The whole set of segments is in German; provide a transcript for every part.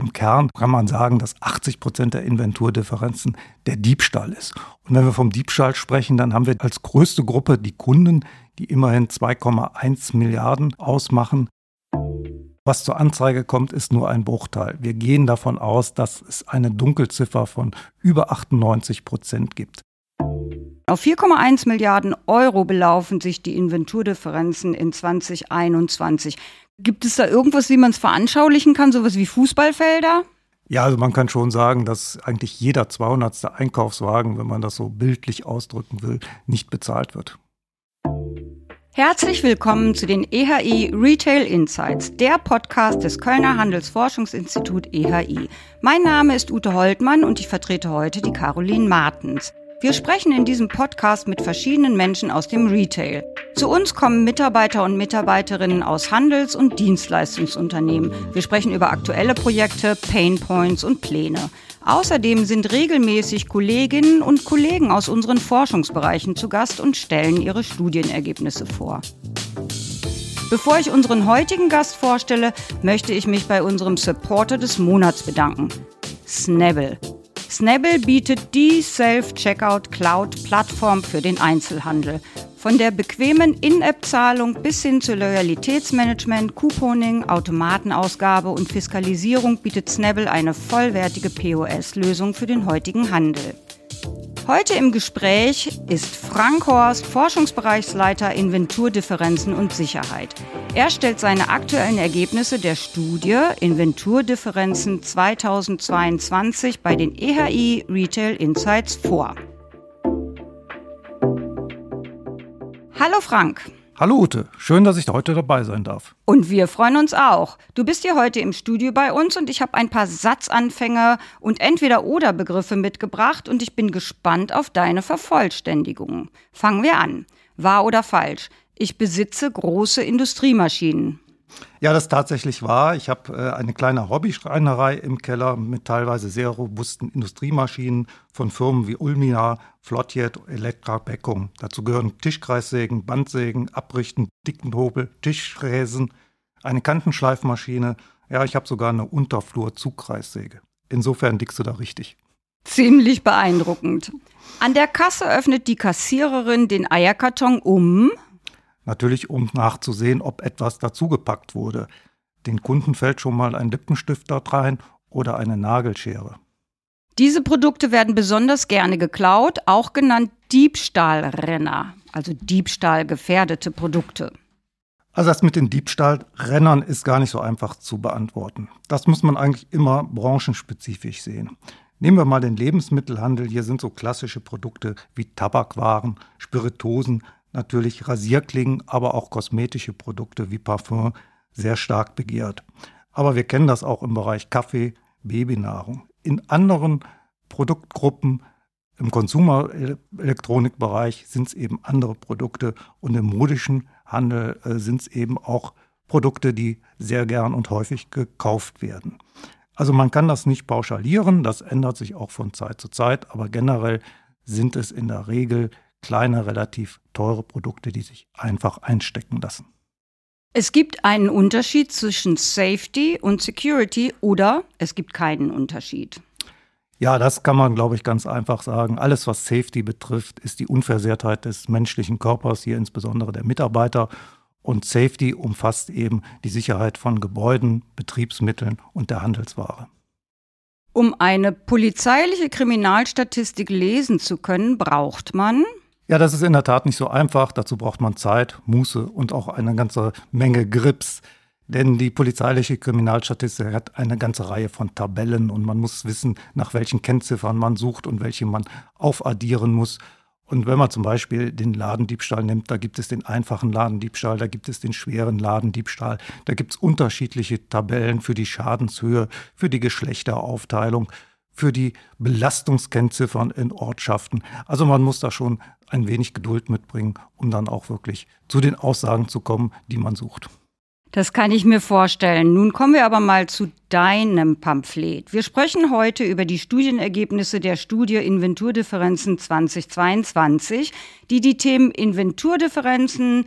im Kern kann man sagen, dass 80 Prozent der Inventurdifferenzen der Diebstahl ist. Und wenn wir vom Diebstahl sprechen, dann haben wir als größte Gruppe die Kunden, die immerhin 2,1 Milliarden ausmachen. Was zur Anzeige kommt, ist nur ein Bruchteil. Wir gehen davon aus, dass es eine Dunkelziffer von über 98 Prozent gibt. Auf 4,1 Milliarden Euro belaufen sich die Inventurdifferenzen in 2021. Gibt es da irgendwas, wie man es veranschaulichen kann, sowas wie Fußballfelder? Ja, also man kann schon sagen, dass eigentlich jeder 200. Einkaufswagen, wenn man das so bildlich ausdrücken will, nicht bezahlt wird. Herzlich willkommen zu den EHI Retail Insights, der Podcast des Kölner Handelsforschungsinstitut EHI. Mein Name ist Ute Holtmann und ich vertrete heute die Caroline Martens. Wir sprechen in diesem Podcast mit verschiedenen Menschen aus dem Retail. Zu uns kommen Mitarbeiter und Mitarbeiterinnen aus Handels- und Dienstleistungsunternehmen. Wir sprechen über aktuelle Projekte, Painpoints und Pläne. Außerdem sind regelmäßig Kolleginnen und Kollegen aus unseren Forschungsbereichen zu Gast und stellen ihre Studienergebnisse vor. Bevor ich unseren heutigen Gast vorstelle, möchte ich mich bei unserem Supporter des Monats bedanken. Snabble. Snabble bietet die Self-Checkout-Cloud-Plattform für den Einzelhandel. Von der bequemen In-App-Zahlung bis hin zu Loyalitätsmanagement, Couponing, Automatenausgabe und Fiskalisierung bietet Snabble eine vollwertige POS-Lösung für den heutigen Handel. Heute im Gespräch ist Frank Horst, Forschungsbereichsleiter Inventurdifferenzen und Sicherheit. Er stellt seine aktuellen Ergebnisse der Studie Inventurdifferenzen 2022 bei den EHI Retail Insights vor. Hallo Frank. Hallo Ute, schön, dass ich heute dabei sein darf. Und wir freuen uns auch. Du bist hier heute im Studio bei uns und ich habe ein paar Satzanfänge und Entweder-Oder-Begriffe mitgebracht und ich bin gespannt auf deine Vervollständigung. Fangen wir an. Wahr oder falsch? Ich besitze große Industriemaschinen. Ja, das ist tatsächlich wahr. Ich habe äh, eine kleine Hobbyschreinerei im Keller mit teilweise sehr robusten Industriemaschinen von Firmen wie Ulmina, Flotjet, Elektra, Beckum. Dazu gehören Tischkreissägen, Bandsägen, Abrichten, Dickenhobel, Tischfräsen, eine Kantenschleifmaschine. Ja, ich habe sogar eine Unterflur-Zugkreissäge. Insofern dickst du da richtig. Ziemlich beeindruckend. An der Kasse öffnet die Kassiererin den Eierkarton um Natürlich, um nachzusehen, ob etwas dazugepackt wurde. Den Kunden fällt schon mal ein Lippenstift dort rein oder eine Nagelschere. Diese Produkte werden besonders gerne geklaut, auch genannt Diebstahlrenner, also Diebstahlgefährdete Produkte. Also das mit den Diebstahlrennern ist gar nicht so einfach zu beantworten. Das muss man eigentlich immer branchenspezifisch sehen. Nehmen wir mal den Lebensmittelhandel. Hier sind so klassische Produkte wie Tabakwaren, Spiritosen, natürlich Rasierklingen, aber auch kosmetische Produkte wie Parfum sehr stark begehrt. Aber wir kennen das auch im Bereich Kaffee, Babynahrung. In anderen Produktgruppen im Konsumerelektronikbereich sind es eben andere Produkte und im modischen Handel äh, sind es eben auch Produkte, die sehr gern und häufig gekauft werden. Also man kann das nicht pauschalieren, das ändert sich auch von Zeit zu Zeit, aber generell sind es in der Regel kleine, relativ teure Produkte, die sich einfach einstecken lassen. Es gibt einen Unterschied zwischen Safety und Security oder es gibt keinen Unterschied. Ja, das kann man, glaube ich, ganz einfach sagen. Alles, was Safety betrifft, ist die Unversehrtheit des menschlichen Körpers, hier insbesondere der Mitarbeiter. Und Safety umfasst eben die Sicherheit von Gebäuden, Betriebsmitteln und der Handelsware. Um eine polizeiliche Kriminalstatistik lesen zu können, braucht man ja, das ist in der Tat nicht so einfach. Dazu braucht man Zeit, Muße und auch eine ganze Menge Grips. Denn die polizeiliche Kriminalstatistik hat eine ganze Reihe von Tabellen und man muss wissen, nach welchen Kennziffern man sucht und welche man aufaddieren muss. Und wenn man zum Beispiel den Ladendiebstahl nimmt, da gibt es den einfachen Ladendiebstahl, da gibt es den schweren Ladendiebstahl, da gibt es unterschiedliche Tabellen für die Schadenshöhe, für die Geschlechteraufteilung, für die Belastungskennziffern in Ortschaften. Also man muss da schon ein wenig Geduld mitbringen, um dann auch wirklich zu den Aussagen zu kommen, die man sucht. Das kann ich mir vorstellen. Nun kommen wir aber mal zu deinem Pamphlet. Wir sprechen heute über die Studienergebnisse der Studie Inventurdifferenzen 2022, die die Themen Inventurdifferenzen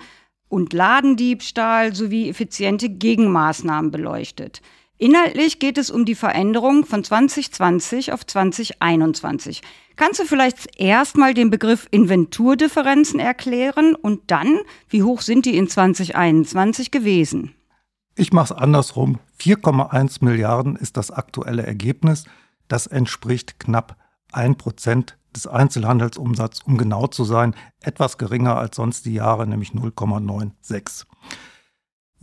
und Ladendiebstahl sowie effiziente Gegenmaßnahmen beleuchtet. Inhaltlich geht es um die Veränderung von 2020 auf 2021. Kannst du vielleicht erstmal den Begriff Inventurdifferenzen erklären und dann, wie hoch sind die in 2021 gewesen? Ich mache es andersrum. 4,1 Milliarden ist das aktuelle Ergebnis. Das entspricht knapp 1 Prozent des Einzelhandelsumsatzes, um genau zu sein, etwas geringer als sonst die Jahre, nämlich 0,96.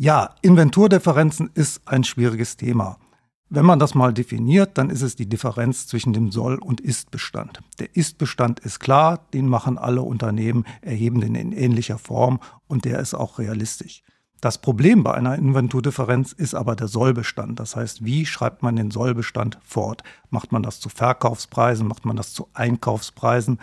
Ja, Inventurdifferenzen ist ein schwieriges Thema. Wenn man das mal definiert, dann ist es die Differenz zwischen dem Soll- und Ist-Bestand. Der Ist-Bestand ist klar, den machen alle Unternehmen, erheben den in ähnlicher Form und der ist auch realistisch. Das Problem bei einer Inventurdifferenz ist aber der Sollbestand. Das heißt, wie schreibt man den Sollbestand fort? Macht man das zu Verkaufspreisen? Macht man das zu Einkaufspreisen?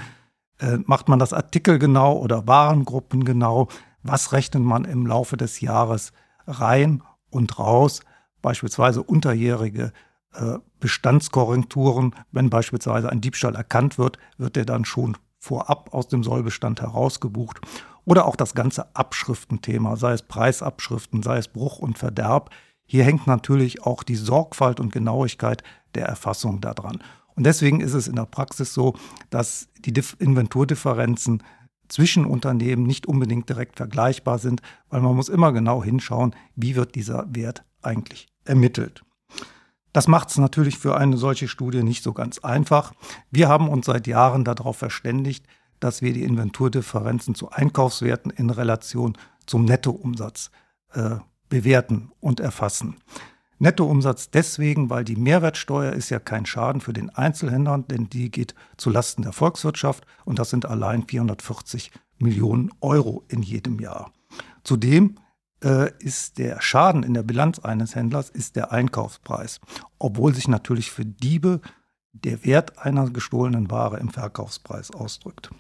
Äh, macht man das artikelgenau oder Warengruppengenau? Was rechnet man im Laufe des Jahres rein und raus, beispielsweise unterjährige äh, Bestandskorrekturen. Wenn beispielsweise ein Diebstahl erkannt wird, wird der dann schon vorab aus dem Sollbestand herausgebucht. Oder auch das ganze Abschriftenthema, sei es Preisabschriften, sei es Bruch und Verderb. Hier hängt natürlich auch die Sorgfalt und Genauigkeit der Erfassung daran. Und deswegen ist es in der Praxis so, dass die Inventurdifferenzen zwischen Unternehmen nicht unbedingt direkt vergleichbar sind, weil man muss immer genau hinschauen, wie wird dieser Wert eigentlich ermittelt. Das macht es natürlich für eine solche Studie nicht so ganz einfach. Wir haben uns seit Jahren darauf verständigt, dass wir die Inventurdifferenzen zu Einkaufswerten in Relation zum Nettoumsatz äh, bewerten und erfassen. Nettoumsatz deswegen, weil die Mehrwertsteuer ist ja kein Schaden für den Einzelhändler, denn die geht zulasten der Volkswirtschaft und das sind allein 440 Millionen Euro in jedem Jahr. Zudem äh, ist der Schaden in der Bilanz eines Händlers ist der Einkaufspreis, obwohl sich natürlich für Diebe der Wert einer gestohlenen Ware im Verkaufspreis ausdrückt.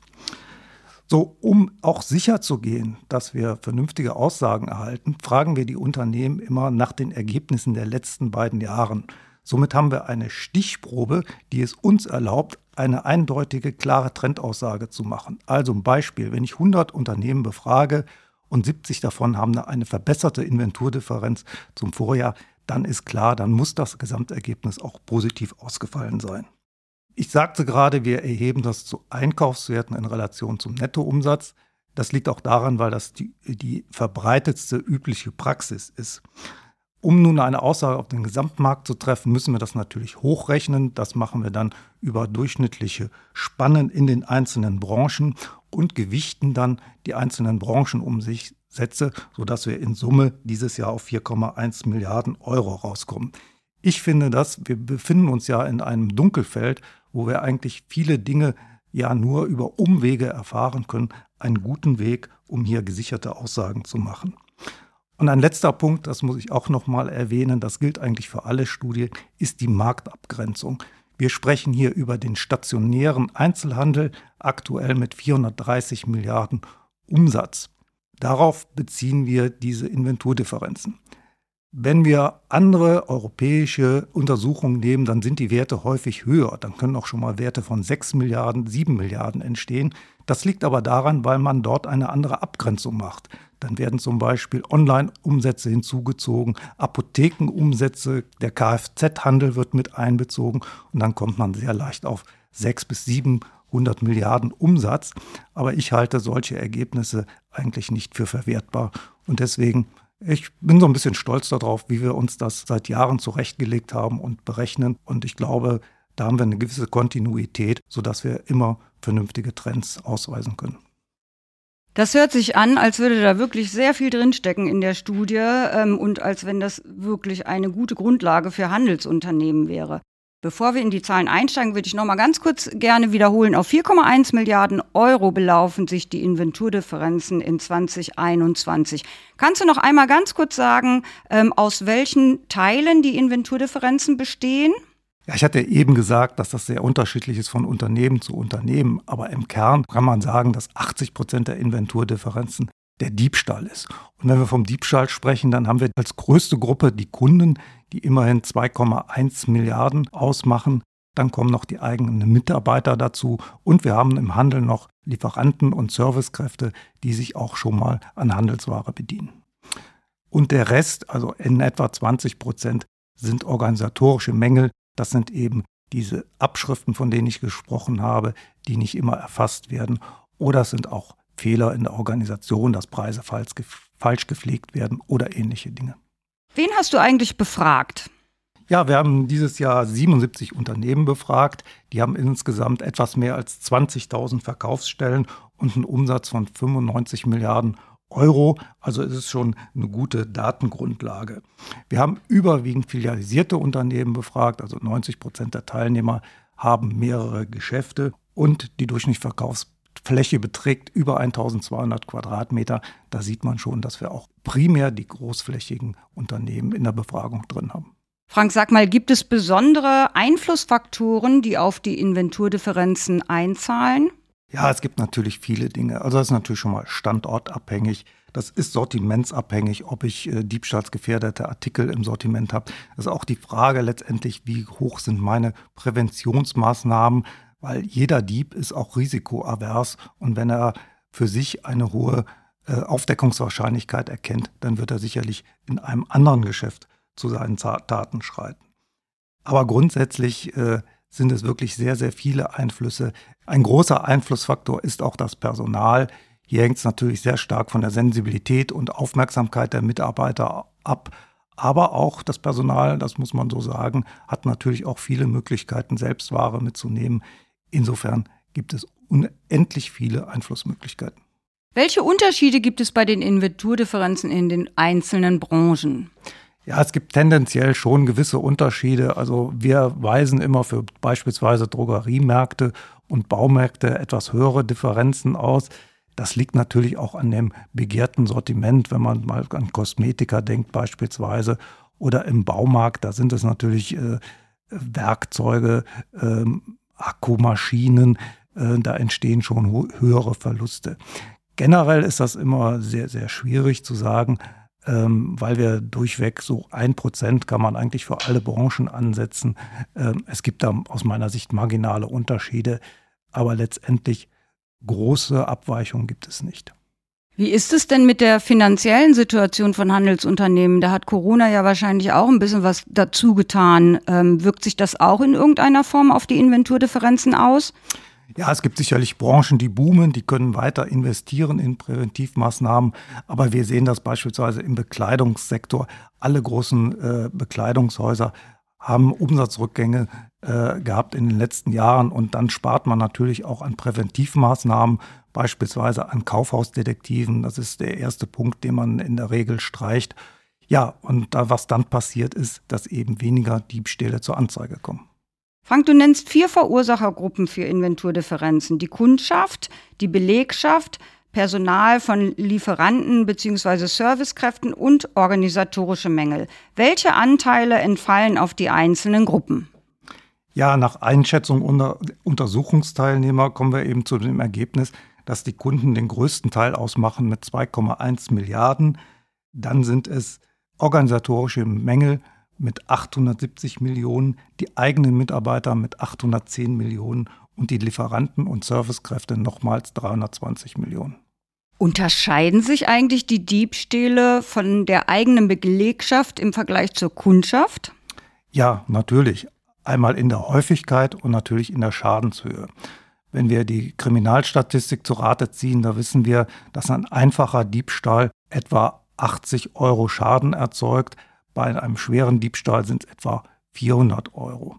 So, um auch sicher zu gehen, dass wir vernünftige Aussagen erhalten, fragen wir die Unternehmen immer nach den Ergebnissen der letzten beiden Jahren. Somit haben wir eine Stichprobe, die es uns erlaubt, eine eindeutige, klare Trendaussage zu machen. Also ein Beispiel, wenn ich 100 Unternehmen befrage und 70 davon haben eine verbesserte Inventurdifferenz zum Vorjahr, dann ist klar, dann muss das Gesamtergebnis auch positiv ausgefallen sein. Ich sagte gerade, wir erheben das zu Einkaufswerten in Relation zum Nettoumsatz. Das liegt auch daran, weil das die, die verbreitetste übliche Praxis ist. Um nun eine Aussage auf den Gesamtmarkt zu treffen, müssen wir das natürlich hochrechnen. Das machen wir dann über durchschnittliche Spannen in den einzelnen Branchen und gewichten dann die einzelnen Branchenumsätze, sodass wir in Summe dieses Jahr auf 4,1 Milliarden Euro rauskommen. Ich finde das, wir befinden uns ja in einem Dunkelfeld, wo wir eigentlich viele Dinge ja nur über Umwege erfahren können, einen guten Weg, um hier gesicherte Aussagen zu machen. Und ein letzter Punkt, das muss ich auch noch mal erwähnen, das gilt eigentlich für alle Studien, ist die Marktabgrenzung. Wir sprechen hier über den stationären Einzelhandel, aktuell mit 430 Milliarden Umsatz. Darauf beziehen wir diese Inventurdifferenzen. Wenn wir andere europäische Untersuchungen nehmen, dann sind die Werte häufig höher. Dann können auch schon mal Werte von 6 Milliarden, 7 Milliarden entstehen. Das liegt aber daran, weil man dort eine andere Abgrenzung macht. Dann werden zum Beispiel Online-Umsätze hinzugezogen, Apothekenumsätze, der Kfz-Handel wird mit einbezogen und dann kommt man sehr leicht auf 6 bis 700 Milliarden Umsatz. Aber ich halte solche Ergebnisse eigentlich nicht für verwertbar und deswegen ich bin so ein bisschen stolz darauf, wie wir uns das seit Jahren zurechtgelegt haben und berechnen. Und ich glaube, da haben wir eine gewisse Kontinuität, sodass wir immer vernünftige Trends ausweisen können. Das hört sich an, als würde da wirklich sehr viel drinstecken in der Studie ähm, und als wenn das wirklich eine gute Grundlage für Handelsunternehmen wäre. Bevor wir in die Zahlen einsteigen, würde ich noch mal ganz kurz gerne wiederholen. Auf 4,1 Milliarden Euro belaufen sich die Inventurdifferenzen in 2021. Kannst du noch einmal ganz kurz sagen, ähm, aus welchen Teilen die Inventurdifferenzen bestehen? Ja, ich hatte eben gesagt, dass das sehr unterschiedlich ist von Unternehmen zu Unternehmen. Aber im Kern kann man sagen, dass 80 Prozent der Inventurdifferenzen der Diebstahl ist. Und wenn wir vom Diebstahl sprechen, dann haben wir als größte Gruppe die Kunden, die immerhin 2,1 Milliarden ausmachen. Dann kommen noch die eigenen Mitarbeiter dazu und wir haben im Handel noch Lieferanten und Servicekräfte, die sich auch schon mal an Handelsware bedienen. Und der Rest, also in etwa 20 Prozent, sind organisatorische Mängel. Das sind eben diese Abschriften, von denen ich gesprochen habe, die nicht immer erfasst werden. Oder es sind auch Fehler in der Organisation, dass Preise falsch, gepflegt werden oder ähnliche Dinge. Wen hast du eigentlich befragt? Ja, wir haben dieses Jahr 77 Unternehmen befragt. Die haben insgesamt etwas mehr als 20.000 Verkaufsstellen und einen Umsatz von 95 Milliarden Euro. Also ist es schon eine gute Datengrundlage. Wir haben überwiegend filialisierte Unternehmen befragt. Also 90 Prozent der Teilnehmer haben mehrere Geschäfte und die durchschnittliche Verkaufsfläche beträgt über 1200 Quadratmeter. Da sieht man schon, dass wir auch primär die großflächigen Unternehmen in der Befragung drin haben. Frank, sag mal, gibt es besondere Einflussfaktoren, die auf die Inventurdifferenzen einzahlen? Ja, es gibt natürlich viele Dinge. Also das ist natürlich schon mal standortabhängig. Das ist sortimentsabhängig, ob ich äh, diebstahlsgefährdete Artikel im Sortiment habe. Das ist auch die Frage letztendlich, wie hoch sind meine Präventionsmaßnahmen, weil jeder Dieb ist auch risikoavers und wenn er für sich eine hohe äh, Aufdeckungswahrscheinlichkeit erkennt, dann wird er sicherlich in einem anderen Geschäft zu seinen Taten schreiten. Aber grundsätzlich äh, sind es wirklich sehr, sehr viele Einflüsse. Ein großer Einflussfaktor ist auch das Personal. Hier hängt es natürlich sehr stark von der Sensibilität und Aufmerksamkeit der Mitarbeiter ab. Aber auch das Personal, das muss man so sagen, hat natürlich auch viele Möglichkeiten, Selbstware mitzunehmen. Insofern gibt es unendlich viele Einflussmöglichkeiten. Welche Unterschiede gibt es bei den Inventurdifferenzen in den einzelnen Branchen? Ja, es gibt tendenziell schon gewisse Unterschiede. Also wir weisen immer für beispielsweise Drogeriemärkte und Baumärkte etwas höhere Differenzen aus. Das liegt natürlich auch an dem begehrten Sortiment, wenn man mal an Kosmetika denkt beispielsweise oder im Baumarkt, da sind es natürlich äh, Werkzeuge, äh, Akkumaschinen, äh, da entstehen schon höhere Verluste. Generell ist das immer sehr, sehr schwierig zu sagen, ähm, weil wir durchweg so ein Prozent kann man eigentlich für alle Branchen ansetzen. Ähm, es gibt da aus meiner Sicht marginale Unterschiede, aber letztendlich große Abweichungen gibt es nicht. Wie ist es denn mit der finanziellen Situation von Handelsunternehmen? Da hat Corona ja wahrscheinlich auch ein bisschen was dazu getan. Ähm, wirkt sich das auch in irgendeiner Form auf die Inventurdifferenzen aus? Ja, es gibt sicherlich Branchen, die boomen, die können weiter investieren in Präventivmaßnahmen. Aber wir sehen das beispielsweise im Bekleidungssektor. Alle großen äh, Bekleidungshäuser haben Umsatzrückgänge äh, gehabt in den letzten Jahren. Und dann spart man natürlich auch an Präventivmaßnahmen, beispielsweise an Kaufhausdetektiven. Das ist der erste Punkt, den man in der Regel streicht. Ja, und da, was dann passiert ist, dass eben weniger Diebstähle zur Anzeige kommen. Frank, du nennst vier Verursachergruppen für Inventurdifferenzen. Die Kundschaft, die Belegschaft, Personal von Lieferanten bzw. Servicekräften und organisatorische Mängel. Welche Anteile entfallen auf die einzelnen Gruppen? Ja, nach Einschätzung unter Untersuchungsteilnehmer kommen wir eben zu dem Ergebnis, dass die Kunden den größten Teil ausmachen mit 2,1 Milliarden. Dann sind es organisatorische Mängel mit 870 Millionen, die eigenen Mitarbeiter mit 810 Millionen und die Lieferanten und Servicekräfte nochmals 320 Millionen. Unterscheiden sich eigentlich die Diebstähle von der eigenen Belegschaft im Vergleich zur Kundschaft? Ja, natürlich. Einmal in der Häufigkeit und natürlich in der Schadenshöhe. Wenn wir die Kriminalstatistik zu Rate ziehen, da wissen wir, dass ein einfacher Diebstahl etwa 80 Euro Schaden erzeugt, bei einem schweren Diebstahl sind es etwa 400 Euro.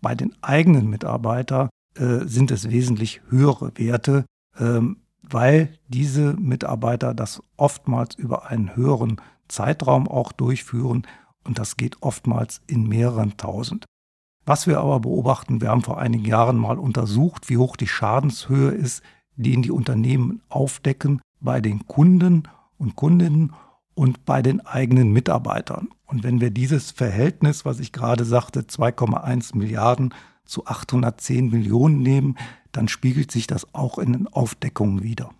Bei den eigenen Mitarbeitern äh, sind es wesentlich höhere Werte, ähm, weil diese Mitarbeiter das oftmals über einen höheren Zeitraum auch durchführen und das geht oftmals in mehreren tausend. Was wir aber beobachten, wir haben vor einigen Jahren mal untersucht, wie hoch die Schadenshöhe ist, die in die Unternehmen aufdecken bei den Kunden und Kundinnen und bei den eigenen Mitarbeitern. Und wenn wir dieses Verhältnis, was ich gerade sagte, 2,1 Milliarden zu 810 Millionen nehmen, dann spiegelt sich das auch in den Aufdeckungen wieder.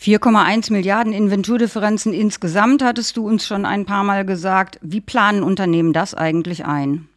4,1 Milliarden Inventurdifferenzen insgesamt hattest du uns schon ein paar Mal gesagt. Wie planen Unternehmen das eigentlich ein?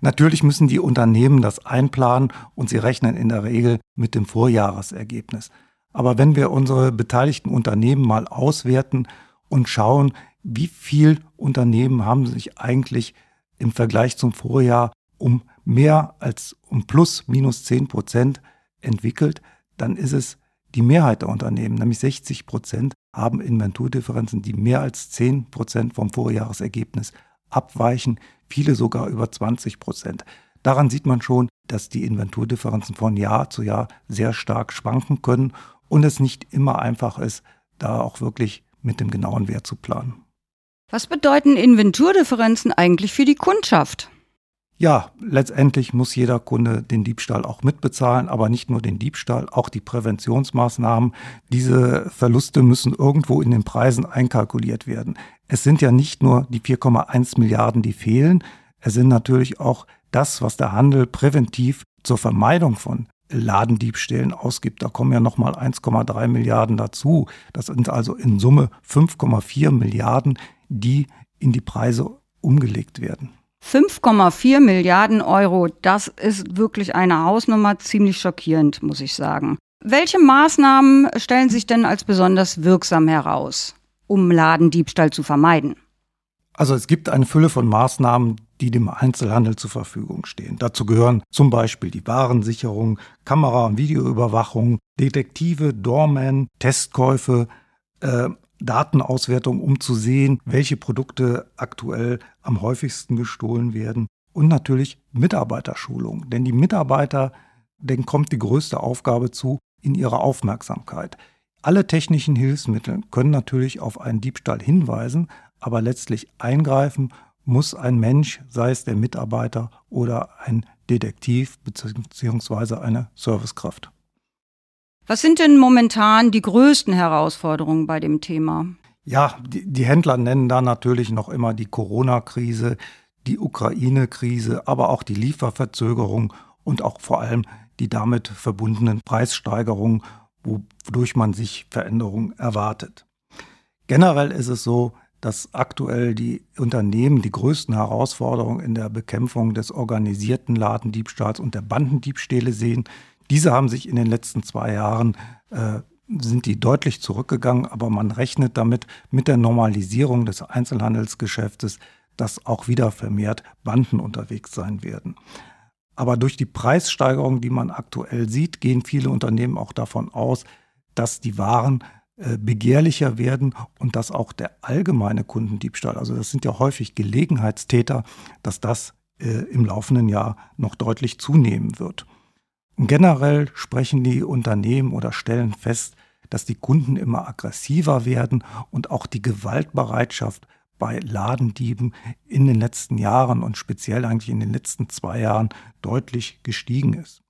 Natürlich müssen die Unternehmen das einplanen und sie rechnen in der Regel mit dem Vorjahresergebnis. Aber wenn wir unsere beteiligten Unternehmen mal auswerten und schauen, wie viel Unternehmen haben sich eigentlich im Vergleich zum Vorjahr um mehr als um plus minus 10 Prozent entwickelt, dann ist es die Mehrheit der Unternehmen, nämlich 60 Prozent, haben Inventurdifferenzen, die mehr als 10 Prozent vom Vorjahresergebnis abweichen, viele sogar über 20 Prozent. Daran sieht man schon, dass die Inventurdifferenzen von Jahr zu Jahr sehr stark schwanken können und es nicht immer einfach ist, da auch wirklich mit dem genauen Wert zu planen. Was bedeuten Inventurdifferenzen eigentlich für die Kundschaft? Ja, letztendlich muss jeder Kunde den Diebstahl auch mitbezahlen, aber nicht nur den Diebstahl, auch die Präventionsmaßnahmen. Diese Verluste müssen irgendwo in den Preisen einkalkuliert werden. Es sind ja nicht nur die 4,1 Milliarden, die fehlen, es sind natürlich auch das, was der Handel präventiv zur Vermeidung von Ladendiebstählen ausgibt. Da kommen ja nochmal 1,3 Milliarden dazu. Das sind also in Summe 5,4 Milliarden, die in die Preise umgelegt werden. 5,4 Milliarden Euro, das ist wirklich eine Hausnummer, ziemlich schockierend, muss ich sagen. Welche Maßnahmen stellen sich denn als besonders wirksam heraus, um Ladendiebstahl zu vermeiden? Also es gibt eine Fülle von Maßnahmen, die dem Einzelhandel zur Verfügung stehen. Dazu gehören zum Beispiel die Warensicherung, Kamera- und Videoüberwachung, Detektive, Doorman, Testkäufe, äh, Datenauswertung, um zu sehen, welche Produkte aktuell am häufigsten gestohlen werden. Und natürlich Mitarbeiterschulung. Denn die Mitarbeiter, denen kommt die größte Aufgabe zu in ihrer Aufmerksamkeit. Alle technischen Hilfsmittel können natürlich auf einen Diebstahl hinweisen, aber letztlich eingreifen muss ein Mensch, sei es der Mitarbeiter oder ein Detektiv bzw. eine Servicekraft. Was sind denn momentan die größten Herausforderungen bei dem Thema? Ja, die, die Händler nennen da natürlich noch immer die Corona-Krise, die Ukraine-Krise, aber auch die Lieferverzögerung und auch vor allem die damit verbundenen Preissteigerungen, wodurch man sich Veränderungen erwartet. Generell ist es so, dass aktuell die Unternehmen die größten Herausforderungen in der Bekämpfung des organisierten Ladendiebstahls und der Bandendiebstähle sehen. Diese haben sich in den letzten zwei Jahren äh, sind die deutlich zurückgegangen, aber man rechnet damit mit der Normalisierung des Einzelhandelsgeschäftes, dass auch wieder vermehrt Banden unterwegs sein werden. Aber durch die Preissteigerung, die man aktuell sieht, gehen viele Unternehmen auch davon aus, dass die Waren äh, begehrlicher werden und dass auch der allgemeine Kundendiebstahl, also das sind ja häufig Gelegenheitstäter, dass das äh, im laufenden Jahr noch deutlich zunehmen wird. Generell sprechen die Unternehmen oder stellen fest, dass die Kunden immer aggressiver werden und auch die Gewaltbereitschaft bei Ladendieben in den letzten Jahren und speziell eigentlich in den letzten zwei Jahren deutlich gestiegen ist.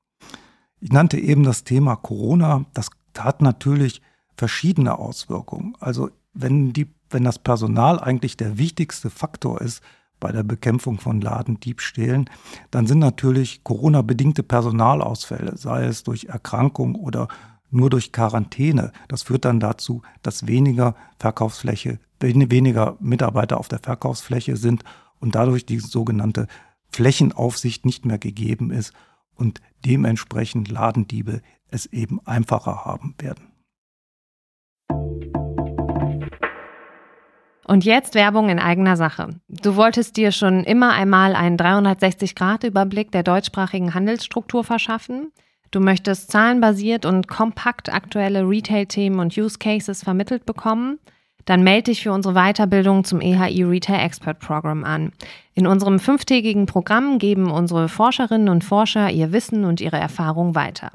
Ich nannte eben das Thema Corona. Das hat natürlich verschiedene Auswirkungen. Also wenn, die, wenn das Personal eigentlich der wichtigste Faktor ist bei der Bekämpfung von Ladendiebstählen, dann sind natürlich Corona-bedingte Personalausfälle, sei es durch Erkrankung oder nur durch Quarantäne. Das führt dann dazu, dass weniger Verkaufsfläche, weniger Mitarbeiter auf der Verkaufsfläche sind und dadurch die sogenannte Flächenaufsicht nicht mehr gegeben ist und dementsprechend Ladendiebe es eben einfacher haben werden. Und jetzt Werbung in eigener Sache. Du wolltest dir schon immer einmal einen 360-Grad-Überblick der deutschsprachigen Handelsstruktur verschaffen. Du möchtest zahlenbasiert und kompakt aktuelle Retail-Themen und Use Cases vermittelt bekommen. Dann melde dich für unsere Weiterbildung zum EHI Retail Expert Program an. In unserem fünftägigen Programm geben unsere Forscherinnen und Forscher ihr Wissen und ihre Erfahrung weiter.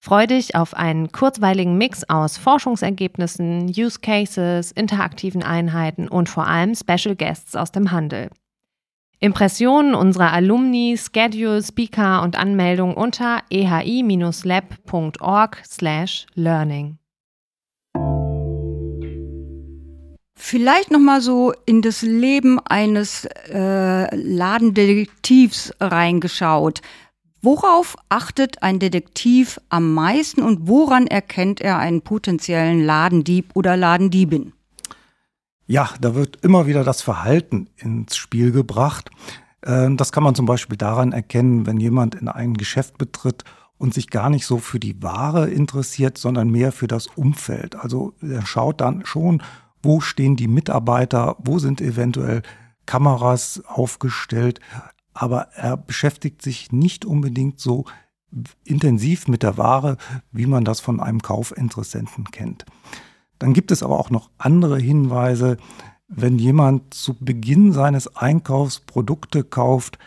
Freu dich auf einen kurzweiligen Mix aus Forschungsergebnissen, Use Cases, interaktiven Einheiten und vor allem Special Guests aus dem Handel. Impressionen unserer Alumni, Schedule, Speaker und Anmeldung unter ehi-lab.org/learning. Vielleicht noch mal so in das Leben eines äh, Ladendetektivs reingeschaut. Worauf achtet ein Detektiv am meisten und woran erkennt er einen potenziellen Ladendieb oder Ladendiebin? Ja, da wird immer wieder das Verhalten ins Spiel gebracht. Ähm, das kann man zum Beispiel daran erkennen, wenn jemand in ein Geschäft betritt und sich gar nicht so für die Ware interessiert, sondern mehr für das Umfeld. Also er schaut dann schon, wo stehen die Mitarbeiter, wo sind eventuell Kameras aufgestellt, aber er beschäftigt sich nicht unbedingt so intensiv mit der Ware, wie man das von einem Kaufinteressenten kennt. Dann gibt es aber auch noch andere Hinweise, wenn jemand zu Beginn seines Einkaufs Produkte kauft.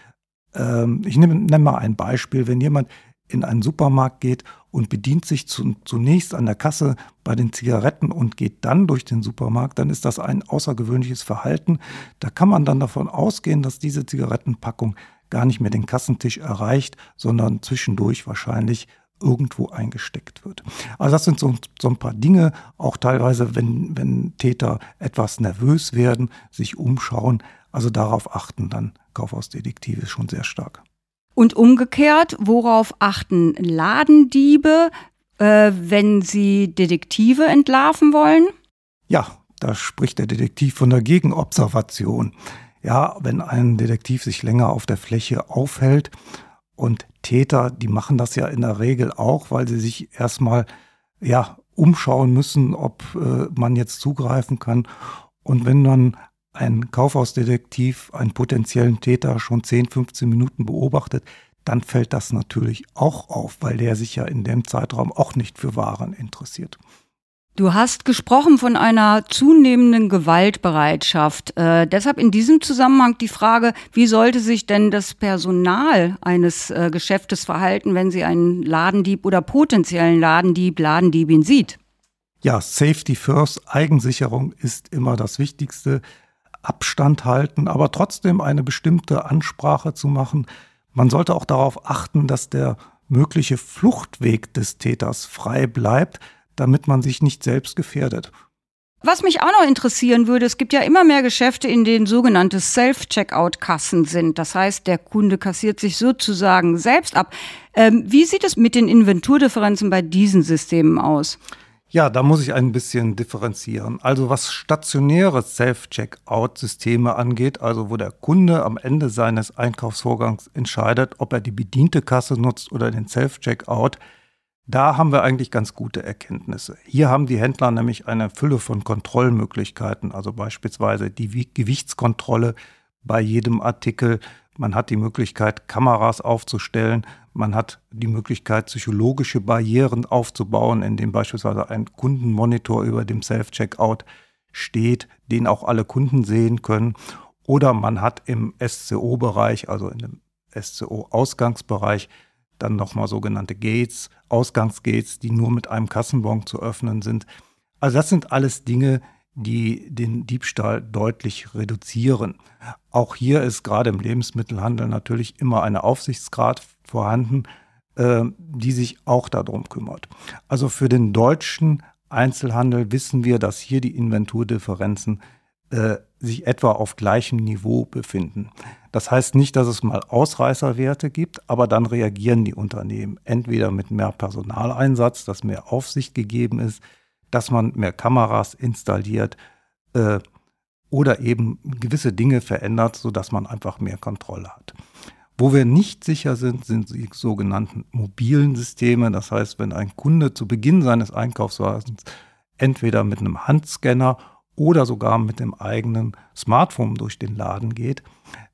Ähm, ich nehme, nenne mal ein Beispiel, wenn jemand in einen Supermarkt geht und bedient sich zu, zunächst an der Kasse bei den Zigaretten und geht dann durch den Supermarkt, dann ist das ein außergewöhnliches Verhalten. Da kann man dann davon ausgehen, dass diese Zigarettenpackung gar nicht mehr den Kassentisch erreicht, sondern zwischendurch wahrscheinlich irgendwo eingesteckt wird. Also das sind so, so ein paar Dinge, auch teilweise, wenn, wenn Täter etwas nervös werden, sich umschauen, also darauf achten dann Kaufhausdetektive schon sehr stark. Und umgekehrt, worauf achten Ladendiebe, äh, wenn sie Detektive entlarven wollen? Ja, da spricht der Detektiv von der Gegenobservation. Ja, wenn ein Detektiv sich länger auf der Fläche aufhält und Täter, die machen das ja in der Regel auch, weil sie sich erstmal ja umschauen müssen, ob äh, man jetzt zugreifen kann. Und wenn man ein Kaufhausdetektiv einen potenziellen Täter schon 10, 15 Minuten beobachtet, dann fällt das natürlich auch auf, weil der sich ja in dem Zeitraum auch nicht für Waren interessiert. Du hast gesprochen von einer zunehmenden Gewaltbereitschaft. Äh, deshalb in diesem Zusammenhang die Frage, wie sollte sich denn das Personal eines äh, Geschäftes verhalten, wenn sie einen Ladendieb oder potenziellen Ladendieb, Ladendiebin sieht? Ja, Safety First, Eigensicherung ist immer das Wichtigste. Abstand halten, aber trotzdem eine bestimmte Ansprache zu machen. Man sollte auch darauf achten, dass der mögliche Fluchtweg des Täters frei bleibt, damit man sich nicht selbst gefährdet. Was mich auch noch interessieren würde, es gibt ja immer mehr Geschäfte, in denen sogenannte Self-Checkout-Kassen sind. Das heißt, der Kunde kassiert sich sozusagen selbst ab. Ähm, wie sieht es mit den Inventurdifferenzen bei diesen Systemen aus? Ja, da muss ich ein bisschen differenzieren. Also was stationäre Self-Checkout-Systeme angeht, also wo der Kunde am Ende seines Einkaufsvorgangs entscheidet, ob er die bediente Kasse nutzt oder den Self-Checkout, da haben wir eigentlich ganz gute Erkenntnisse. Hier haben die Händler nämlich eine Fülle von Kontrollmöglichkeiten, also beispielsweise die Gewichtskontrolle bei jedem Artikel. Man hat die Möglichkeit, Kameras aufzustellen man hat die Möglichkeit, psychologische Barrieren aufzubauen, indem beispielsweise ein Kundenmonitor über dem Self-Checkout steht, den auch alle Kunden sehen können. Oder man hat im SCO-Bereich, also in dem SCO-Ausgangsbereich, dann nochmal sogenannte Gates, Ausgangsgates, die nur mit einem Kassenbon zu öffnen sind. Also das sind alles Dinge, die den Diebstahl deutlich reduzieren. Auch hier ist gerade im Lebensmittelhandel natürlich immer eine Aufsichtsgrad vorhanden, äh, die sich auch darum kümmert. Also für den deutschen Einzelhandel wissen wir, dass hier die Inventurdifferenzen äh, sich etwa auf gleichem Niveau befinden. Das heißt nicht, dass es mal Ausreißerwerte gibt, aber dann reagieren die Unternehmen entweder mit mehr Personaleinsatz, dass mehr Aufsicht gegeben ist, dass man mehr Kameras installiert äh, oder eben gewisse Dinge verändert, sodass man einfach mehr Kontrolle hat. Wo wir nicht sicher sind, sind die sogenannten mobilen Systeme. Das heißt, wenn ein Kunde zu Beginn seines Einkaufswagens entweder mit einem Handscanner oder sogar mit dem eigenen Smartphone durch den Laden geht,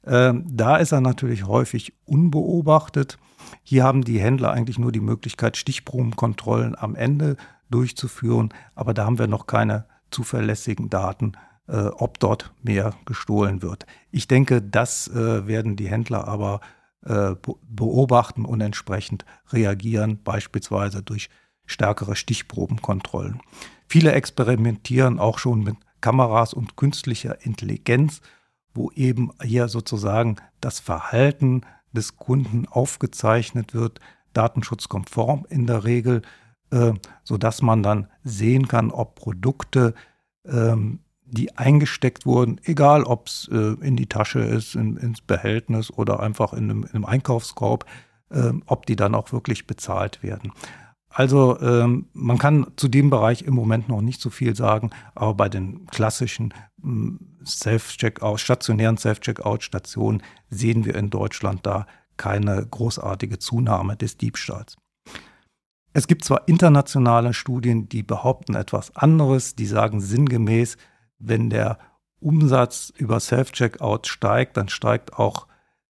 äh, da ist er natürlich häufig unbeobachtet. Hier haben die Händler eigentlich nur die Möglichkeit, Stichprobenkontrollen am Ende durchzuführen, aber da haben wir noch keine zuverlässigen Daten, äh, ob dort mehr gestohlen wird. Ich denke, das äh, werden die Händler aber äh, beobachten und entsprechend reagieren, beispielsweise durch stärkere Stichprobenkontrollen. Viele experimentieren auch schon mit Kameras und künstlicher Intelligenz, wo eben hier sozusagen das Verhalten des Kunden aufgezeichnet wird, datenschutzkonform in der Regel, äh, sodass man dann sehen kann, ob Produkte ähm, die eingesteckt wurden, egal ob es äh, in die Tasche ist, in, ins Behältnis oder einfach in einem, in einem Einkaufskorb, äh, ob die dann auch wirklich bezahlt werden. Also ähm, man kann zu dem Bereich im Moment noch nicht so viel sagen, aber bei den klassischen hm, Self-Checkout, stationären Self-Checkout-Stationen sehen wir in Deutschland da keine großartige Zunahme des Diebstahls. Es gibt zwar internationale Studien, die behaupten etwas anderes, die sagen sinngemäß, wenn der Umsatz über Self-Checkout steigt, dann steigt auch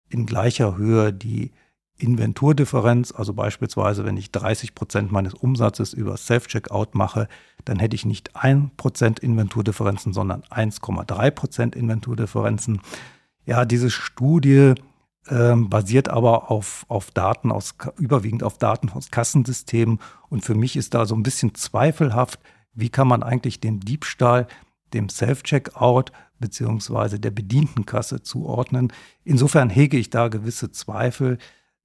in gleicher Höhe die Inventurdifferenz. Also beispielsweise, wenn ich 30 Prozent meines Umsatzes über Self-Checkout mache, dann hätte ich nicht 1 Prozent Inventurdifferenzen, sondern 1,3 Prozent Inventurdifferenzen. Ja, diese Studie ähm, basiert aber auf, auf Daten aus, überwiegend auf Daten aus Kassensystemen. Und für mich ist da so ein bisschen zweifelhaft, wie kann man eigentlich den Diebstahl dem Self-Checkout beziehungsweise der Bedientenkasse zuordnen. Insofern hege ich da gewisse Zweifel,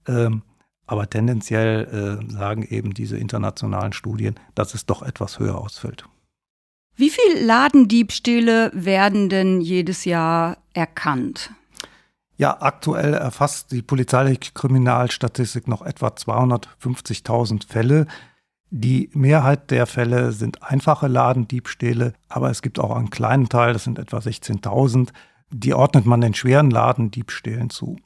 ähm, aber tendenziell äh, sagen eben diese internationalen Studien, dass es doch etwas höher ausfällt. Wie viele Ladendiebstähle werden denn jedes Jahr erkannt? Ja, aktuell erfasst die polizeiliche Kriminalstatistik noch etwa 250.000 Fälle. Die Mehrheit der Fälle sind einfache Ladendiebstähle, aber es gibt auch einen kleinen Teil, das sind etwa 16.000, die ordnet man den schweren Ladendiebstählen zu.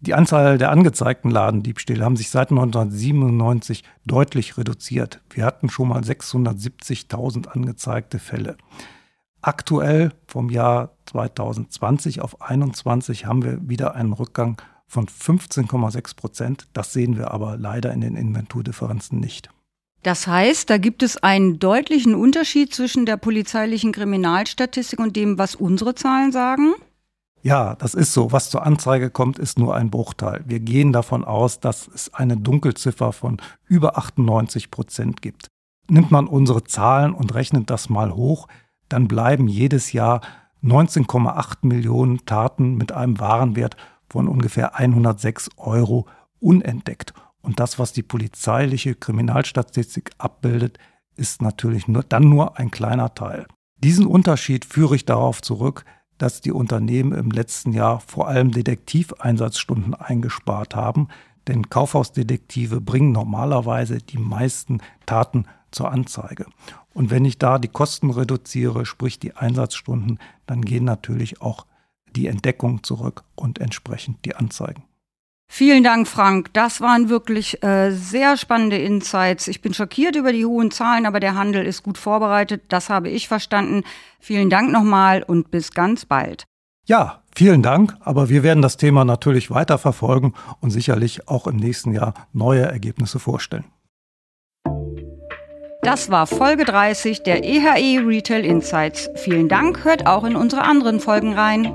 Die Anzahl der angezeigten Ladendiebstähle haben sich seit 1997 deutlich reduziert. Wir hatten schon mal 670.000 angezeigte Fälle. Aktuell vom Jahr 2020 auf 2021 haben wir wieder einen Rückgang von 15,6 Prozent. Das sehen wir aber leider in den Inventurdifferenzen nicht. Das heißt, da gibt es einen deutlichen Unterschied zwischen der polizeilichen Kriminalstatistik und dem, was unsere Zahlen sagen? Ja, das ist so. Was zur Anzeige kommt, ist nur ein Bruchteil. Wir gehen davon aus, dass es eine Dunkelziffer von über 98 Prozent gibt. Nimmt man unsere Zahlen und rechnet das mal hoch, dann bleiben jedes Jahr 19,8 Millionen Taten mit einem Warenwert von ungefähr 106 Euro unentdeckt. Und das, was die polizeiliche Kriminalstatistik abbildet, ist natürlich nur, dann nur ein kleiner Teil. Diesen Unterschied führe ich darauf zurück, dass die Unternehmen im letzten Jahr vor allem Detektiveinsatzstunden eingespart haben, denn Kaufhausdetektive bringen normalerweise die meisten Taten zur Anzeige. Und wenn ich da die Kosten reduziere, sprich die Einsatzstunden, dann gehen natürlich auch die Entdeckung zurück und entsprechend die Anzeigen. Vielen Dank, Frank. Das waren wirklich äh, sehr spannende Insights. Ich bin schockiert über die hohen Zahlen, aber der Handel ist gut vorbereitet. Das habe ich verstanden. Vielen Dank nochmal und bis ganz bald. Ja, vielen Dank. Aber wir werden das Thema natürlich weiter verfolgen und sicherlich auch im nächsten Jahr neue Ergebnisse vorstellen. Das war Folge 30 der EHE e Retail Insights. Vielen Dank, hört auch in unsere anderen Folgen rein.